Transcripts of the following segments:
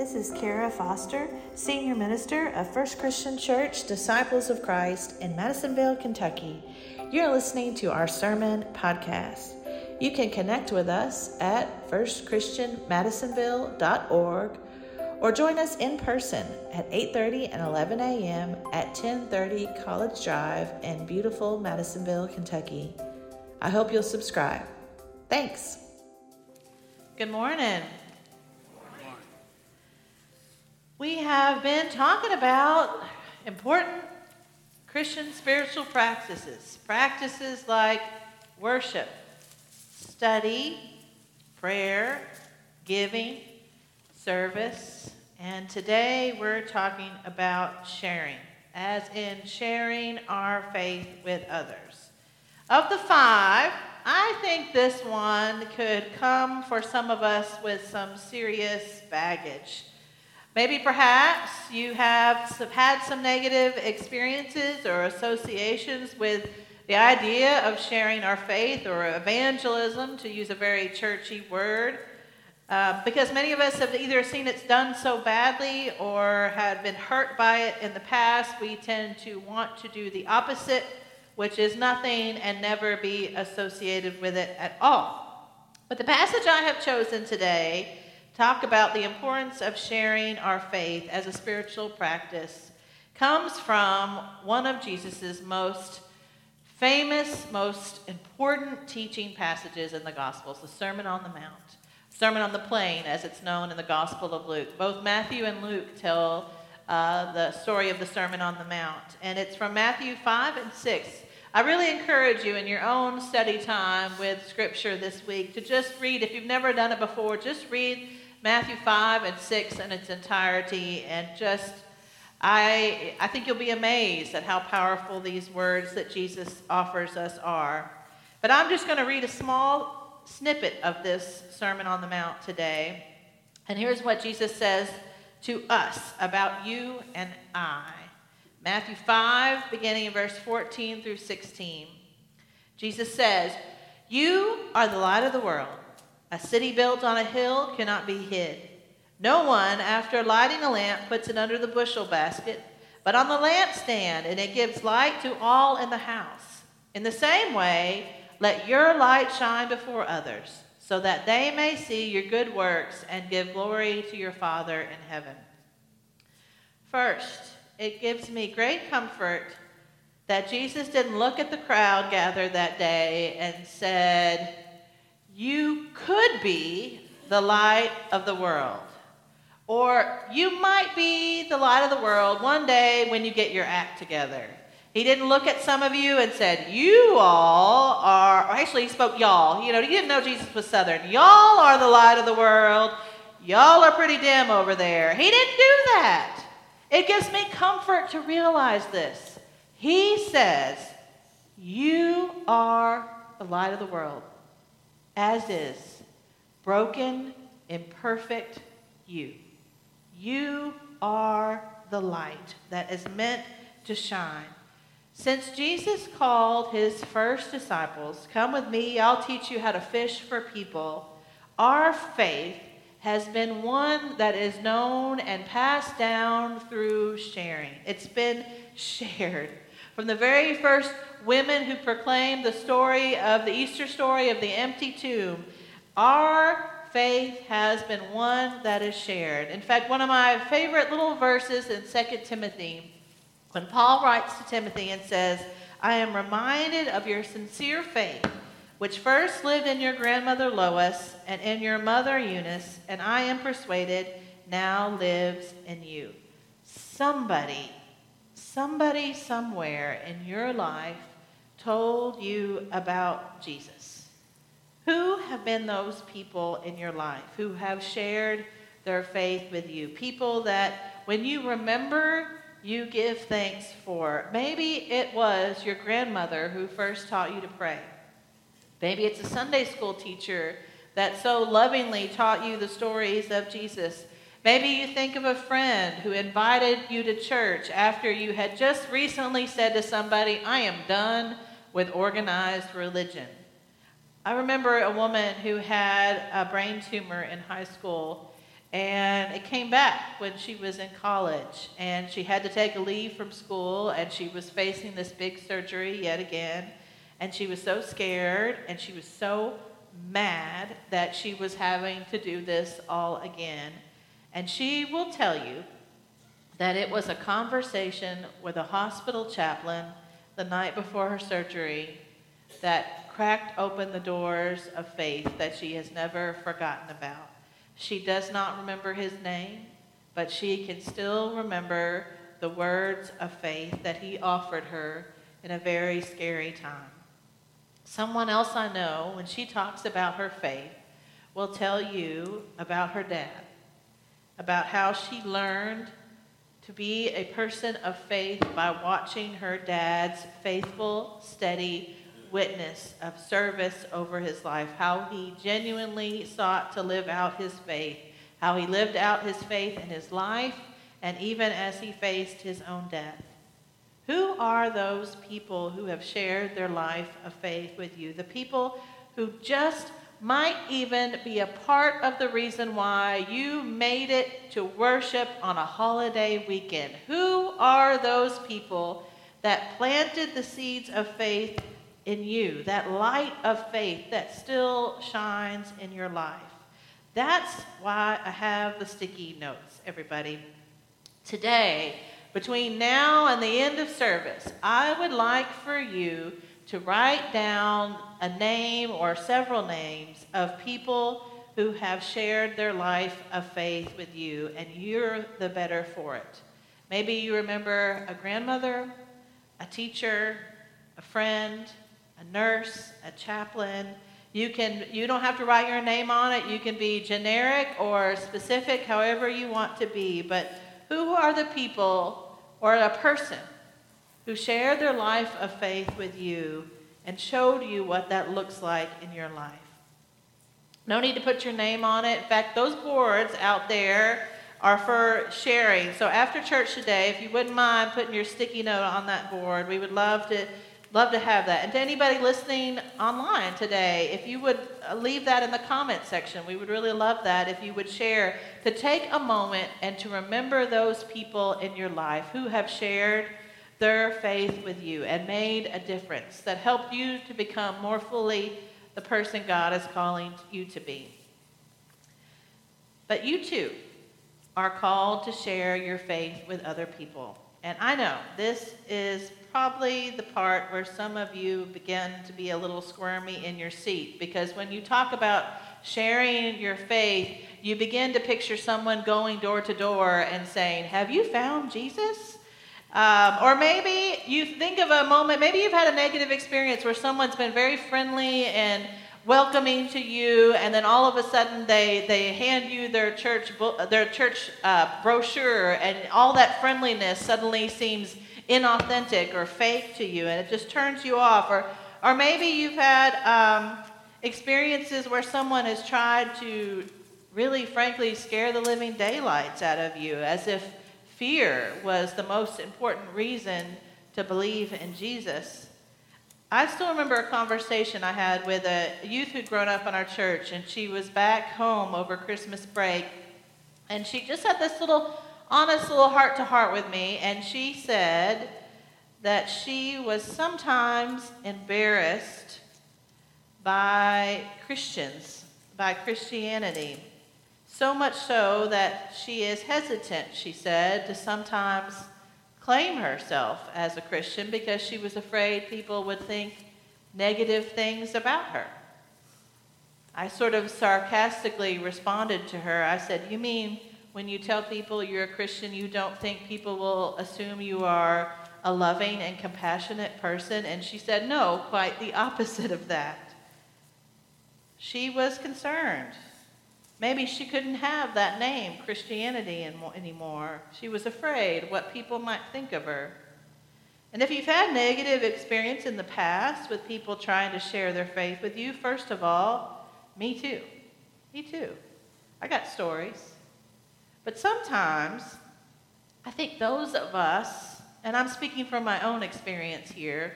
This is Kara Foster, Senior Minister of First Christian Church Disciples of Christ in Madisonville, Kentucky. You're listening to our sermon podcast. You can connect with us at firstchristianmadisonville.org or join us in person at 8:30 and 11 a.m. at 1030 College Drive in beautiful Madisonville, Kentucky. I hope you'll subscribe. Thanks. Good morning. We have been talking about important Christian spiritual practices. Practices like worship, study, prayer, giving, service, and today we're talking about sharing, as in sharing our faith with others. Of the five, I think this one could come for some of us with some serious baggage. Maybe perhaps you have had some negative experiences or associations with the idea of sharing our faith or evangelism, to use a very churchy word. Uh, because many of us have either seen it's done so badly or had been hurt by it in the past, we tend to want to do the opposite, which is nothing and never be associated with it at all. But the passage I have chosen today talk about the importance of sharing our faith as a spiritual practice comes from one of Jesus' most famous, most important teaching passages in the Gospels, the Sermon on the Mount. Sermon on the Plain, as it's known in the Gospel of Luke. Both Matthew and Luke tell uh, the story of the Sermon on the Mount, and it's from Matthew 5 and 6. I really encourage you in your own study time with Scripture this week to just read, if you've never done it before, just read Matthew 5 and 6 in its entirety and just I, I think you'll be amazed at how powerful these words that Jesus offers us are. But I'm just going to read a small snippet of this Sermon on the Mount today. And here's what Jesus says to us about you and I. Matthew 5, beginning in verse 14 through 16. Jesus says, You are the light of the world. A city built on a hill cannot be hid. No one, after lighting a lamp, puts it under the bushel basket, but on the lampstand, and it gives light to all in the house. In the same way, let your light shine before others, so that they may see your good works and give glory to your Father in heaven. First, it gives me great comfort that Jesus didn't look at the crowd gathered that day and said, you could be the light of the world. Or you might be the light of the world one day when you get your act together. He didn't look at some of you and said, You all are, actually, he spoke y'all. You know, he didn't know Jesus was Southern. Y'all are the light of the world. Y'all are pretty dim over there. He didn't do that. It gives me comfort to realize this. He says, You are the light of the world as is, broken, imperfect you. You are the light that is meant to shine. Since Jesus called his first disciples, Come with me, I'll teach you how to fish for people, our faith has been one that is known and passed down through sharing. It's been shared. From the very first women who proclaimed the story of the Easter story of the empty tomb, our faith has been one that is shared. In fact, one of my favorite little verses in 2 Timothy, when Paul writes to Timothy and says, I am reminded of your sincere faith, which first lived in your grandmother Lois and in your mother Eunice, and I am persuaded now lives in you. Somebody, somebody somewhere in your life told you about Jesus? Who have been those people in your life who have shared their faith with you? People that when you remember, you give thanks for. Maybe it was your grandmother who first taught you to pray. Maybe it's a Sunday school teacher that so lovingly taught you the stories of Jesus. Maybe you think of a friend who invited you to church after you had just recently said to somebody, I am done with organized religion. I remember a woman who had a brain tumor in high school, And it came back when she was in college, and she had to take a leave from school, and she was facing this big surgery yet again. And she was so scared, and she was so mad that she was having to do this all again. And she will tell you that it was a conversation with a hospital chaplain the night before her surgery that cracked open the doors of faith that she has never forgotten about. She does not remember his name, but she can still remember the words of faith that he offered her in a very scary time. Someone else I know, when she talks about her faith, will tell you about her dad, about how she learned to be a person of faith by watching her dad's faithful, steady witness of service over his life, how he genuinely sought to live out his faith, how he lived out his faith in his life, and even as he faced his own death. Who are those people who have shared their life of faith with you? The people who just might even be a part of the reason why you made it to worship on a holiday weekend. Who are those people that planted the seeds of faith in you, that light of faith that still shines in your life. That's why I have the sticky notes, everybody. Today, between now and the end of service, I would like for you to write down a name or several names of people who have shared their life of faith with you, and you're the better for it. Maybe you remember a grandmother, a teacher, a friend, a nurse, a chaplain. You can you don't have to write your name on it. You can be generic or specific, however you want to be. But who are the people or a person who shared their life of faith with you and showed you what that looks like in your life? No need to put your name on it. In fact, those boards out there are for sharing. So after church today, if you wouldn't mind putting your sticky note on that board, we would love to Love to have that. And to anybody listening online today, if you would uh, leave that in the comment section, we would really love that if you would share to take a moment and to remember those people in your life who have shared their faith with you and made a difference that helped you to become more fully the person God is calling you to be. But you too are called to share your faith with other people. And I know this is probably the part where some of you begin to be a little squirmy in your seat because when you talk about sharing your faith, you begin to picture someone going door to door and saying, Have you found Jesus? Um, or maybe you think of a moment, maybe you've had a negative experience where someone's been very friendly and welcoming to you, and then all of a sudden they, they hand you their church, their church uh, brochure, and all that friendliness suddenly seems inauthentic or fake to you, and it just turns you off. Or, or maybe you've had um, experiences where someone has tried to really, frankly, scare the living daylights out of you, as if fear was the most important reason to believe in Jesus. I still remember a conversation I had with a youth who'd grown up in our church, and she was back home over Christmas break, and she just had this little honest little heart to heart with me, and she said that she was sometimes embarrassed by Christians, by Christianity. So much so that she is hesitant, she said, to sometimes claim herself as a Christian because she was afraid people would think negative things about her. I sort of sarcastically responded to her. I said, You mean when you tell people you're a Christian, you don't think people will assume you are a loving and compassionate person? And she said, No, quite the opposite of that. She was concerned. Maybe she couldn't have that name, Christianity, anymore. She was afraid what people might think of her. And if you've had negative experience in the past with people trying to share their faith with you, first of all, me too. Me too. I got stories. But sometimes, I think those of us, and I'm speaking from my own experience here,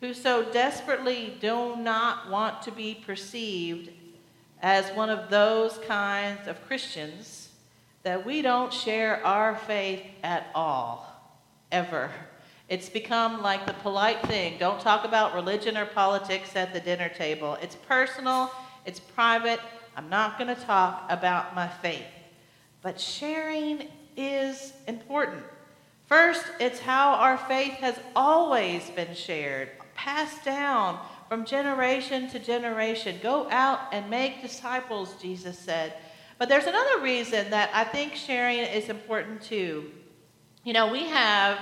who so desperately do not want to be perceived as one of those kinds of Christians, that we don't share our faith at all, ever. It's become like the polite thing. Don't talk about religion or politics at the dinner table. It's personal, it's private. I'm not going to talk about my faith. But sharing is important. First, it's how our faith has always been shared, passed down from generation to generation. Go out and make disciples, Jesus said. But there's another reason that I think sharing is important too. You know, we have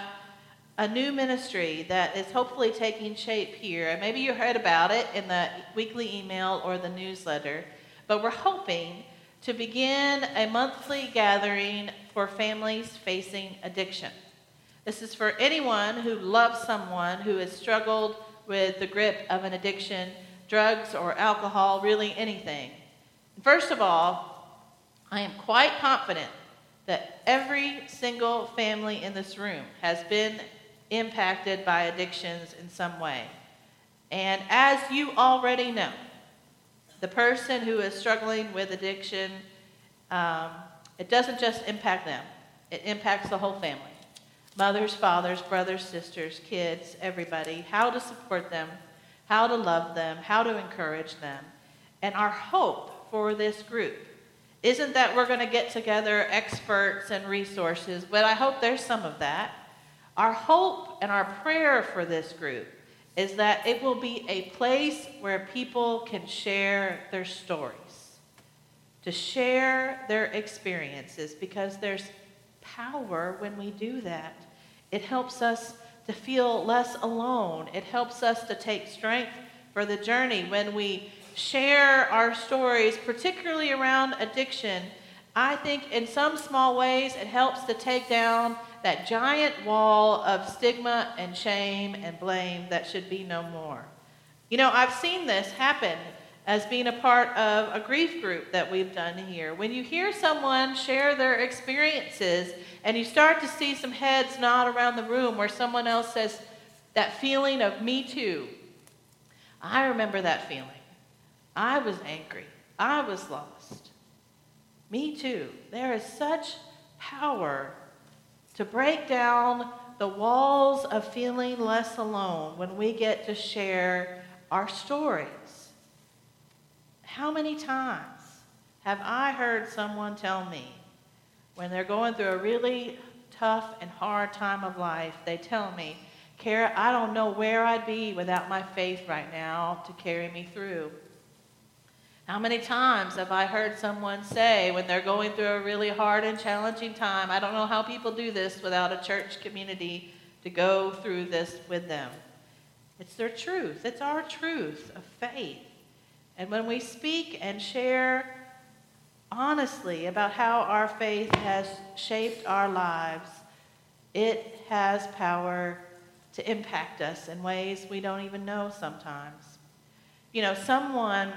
a new ministry that is hopefully taking shape here. And maybe you heard about it in the weekly email or the newsletter. But we're hoping to begin a monthly gathering for families facing addiction. This is for anyone who loves someone who has struggled with the grip of an addiction, drugs or alcohol, really anything. First of all, I am quite confident that every single family in this room has been impacted by addictions in some way. And as you already know, the person who is struggling with addiction, um, it doesn't just impact them, it impacts the whole family mothers, fathers, brothers, sisters, kids, everybody, how to support them, how to love them, how to encourage them. And our hope for this group isn't that we're going to get together experts and resources, but I hope there's some of that. Our hope and our prayer for this group is that it will be a place where people can share their stories, to share their experiences, because there's power when we do that. It helps us to feel less alone, it helps us to take strength for the journey when we share our stories, particularly around addiction. I think in some small ways it helps to take down that giant wall of stigma and shame and blame that should be no more. You know, I've seen this happen as being a part of a grief group that we've done here. When you hear someone share their experiences and you start to see some heads nod around the room where someone else says, that feeling of me too. I remember that feeling. I was angry. I was lost. Me too. There is such power to break down the walls of feeling less alone when we get to share our stories. How many times have I heard someone tell me when they're going through a really tough and hard time of life, they tell me, Kara, I don't know where I'd be without my faith right now to carry me through. How many times have I heard someone say when they're going through a really hard and challenging time, I don't know how people do this without a church community to go through this with them? It's their truth. It's our truth of faith. And when we speak and share honestly about how our faith has shaped our lives, it has power to impact us in ways we don't even know sometimes. You know, someone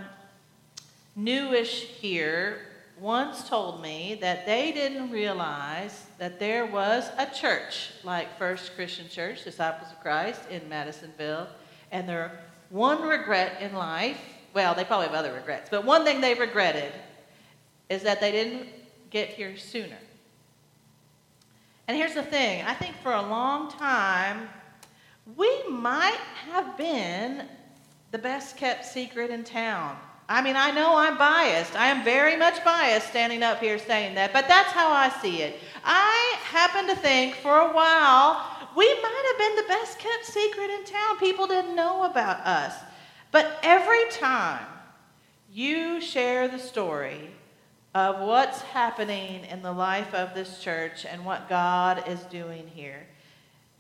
newish here once told me that they didn't realize that there was a church like First Christian Church, Disciples of Christ, in Madisonville, and their one regret in life, well, they probably have other regrets, but one thing they regretted is that they didn't get here sooner. And here's the thing I think for a long time, we might have been the best kept secret in town. I mean, I know I'm biased. I am very much biased standing up here saying that, but that's how I see it. I happen to think for a while we might have been the best kept secret in town. People didn't know about us. But every time you share the story of what's happening in the life of this church and what God is doing here,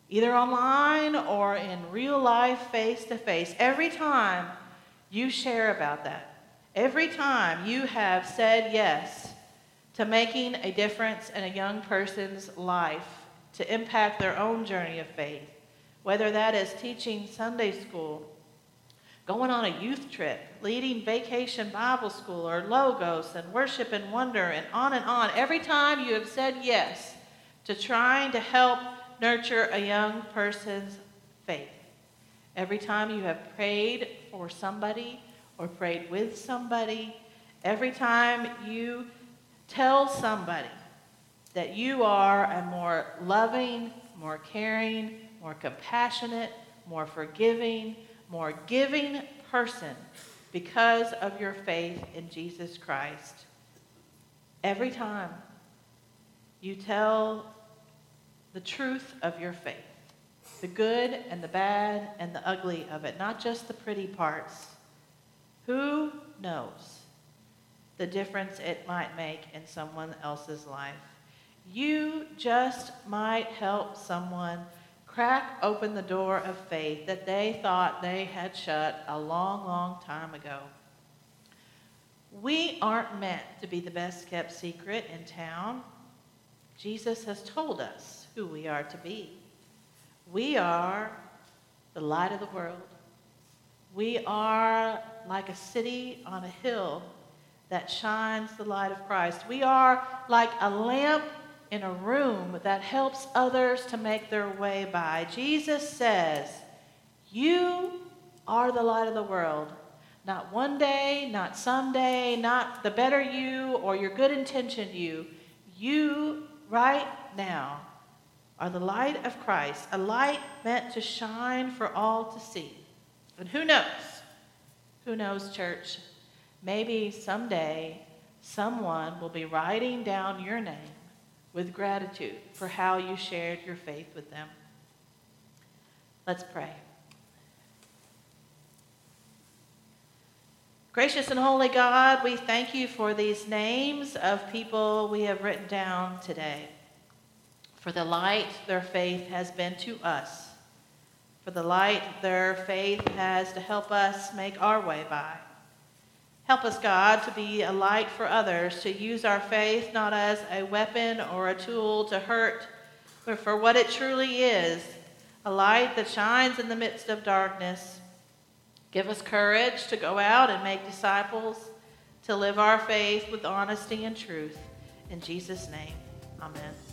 either online or in real life, face to face, every time you share about that, Every time you have said yes to making a difference in a young person's life to impact their own journey of faith, whether that is teaching Sunday school, going on a youth trip, leading vacation Bible school or logos and worship and wonder and on and on, every time you have said yes to trying to help nurture a young person's faith, every time you have prayed for somebody or prayed with somebody, every time you tell somebody that you are a more loving, more caring, more compassionate, more forgiving, more giving person because of your faith in Jesus Christ. Every time you tell the truth of your faith, the good and the bad and the ugly of it, not just the pretty parts. Who knows the difference it might make in someone else's life? You just might help someone crack open the door of faith that they thought they had shut a long, long time ago. We aren't meant to be the best kept secret in town. Jesus has told us who we are to be. We are the light of the world. We are like a city on a hill that shines the light of Christ. We are like a lamp in a room that helps others to make their way by. Jesus says, You are the light of the world. Not one day, not someday, not the better you or your good intentioned you. You, right now, are the light of Christ, a light meant to shine for all to see. And who knows? Who knows, church? Maybe someday someone will be writing down your name with gratitude for how you shared your faith with them. Let's pray. Gracious and holy God, we thank you for these names of people we have written down today for the light their faith has been to us, for the light their faith has to help us make our way by. Help us, God, to be a light for others, to use our faith not as a weapon or a tool to hurt, but for what it truly is a light that shines in the midst of darkness. Give us courage to go out and make disciples, to live our faith with honesty and truth. In Jesus' name, amen.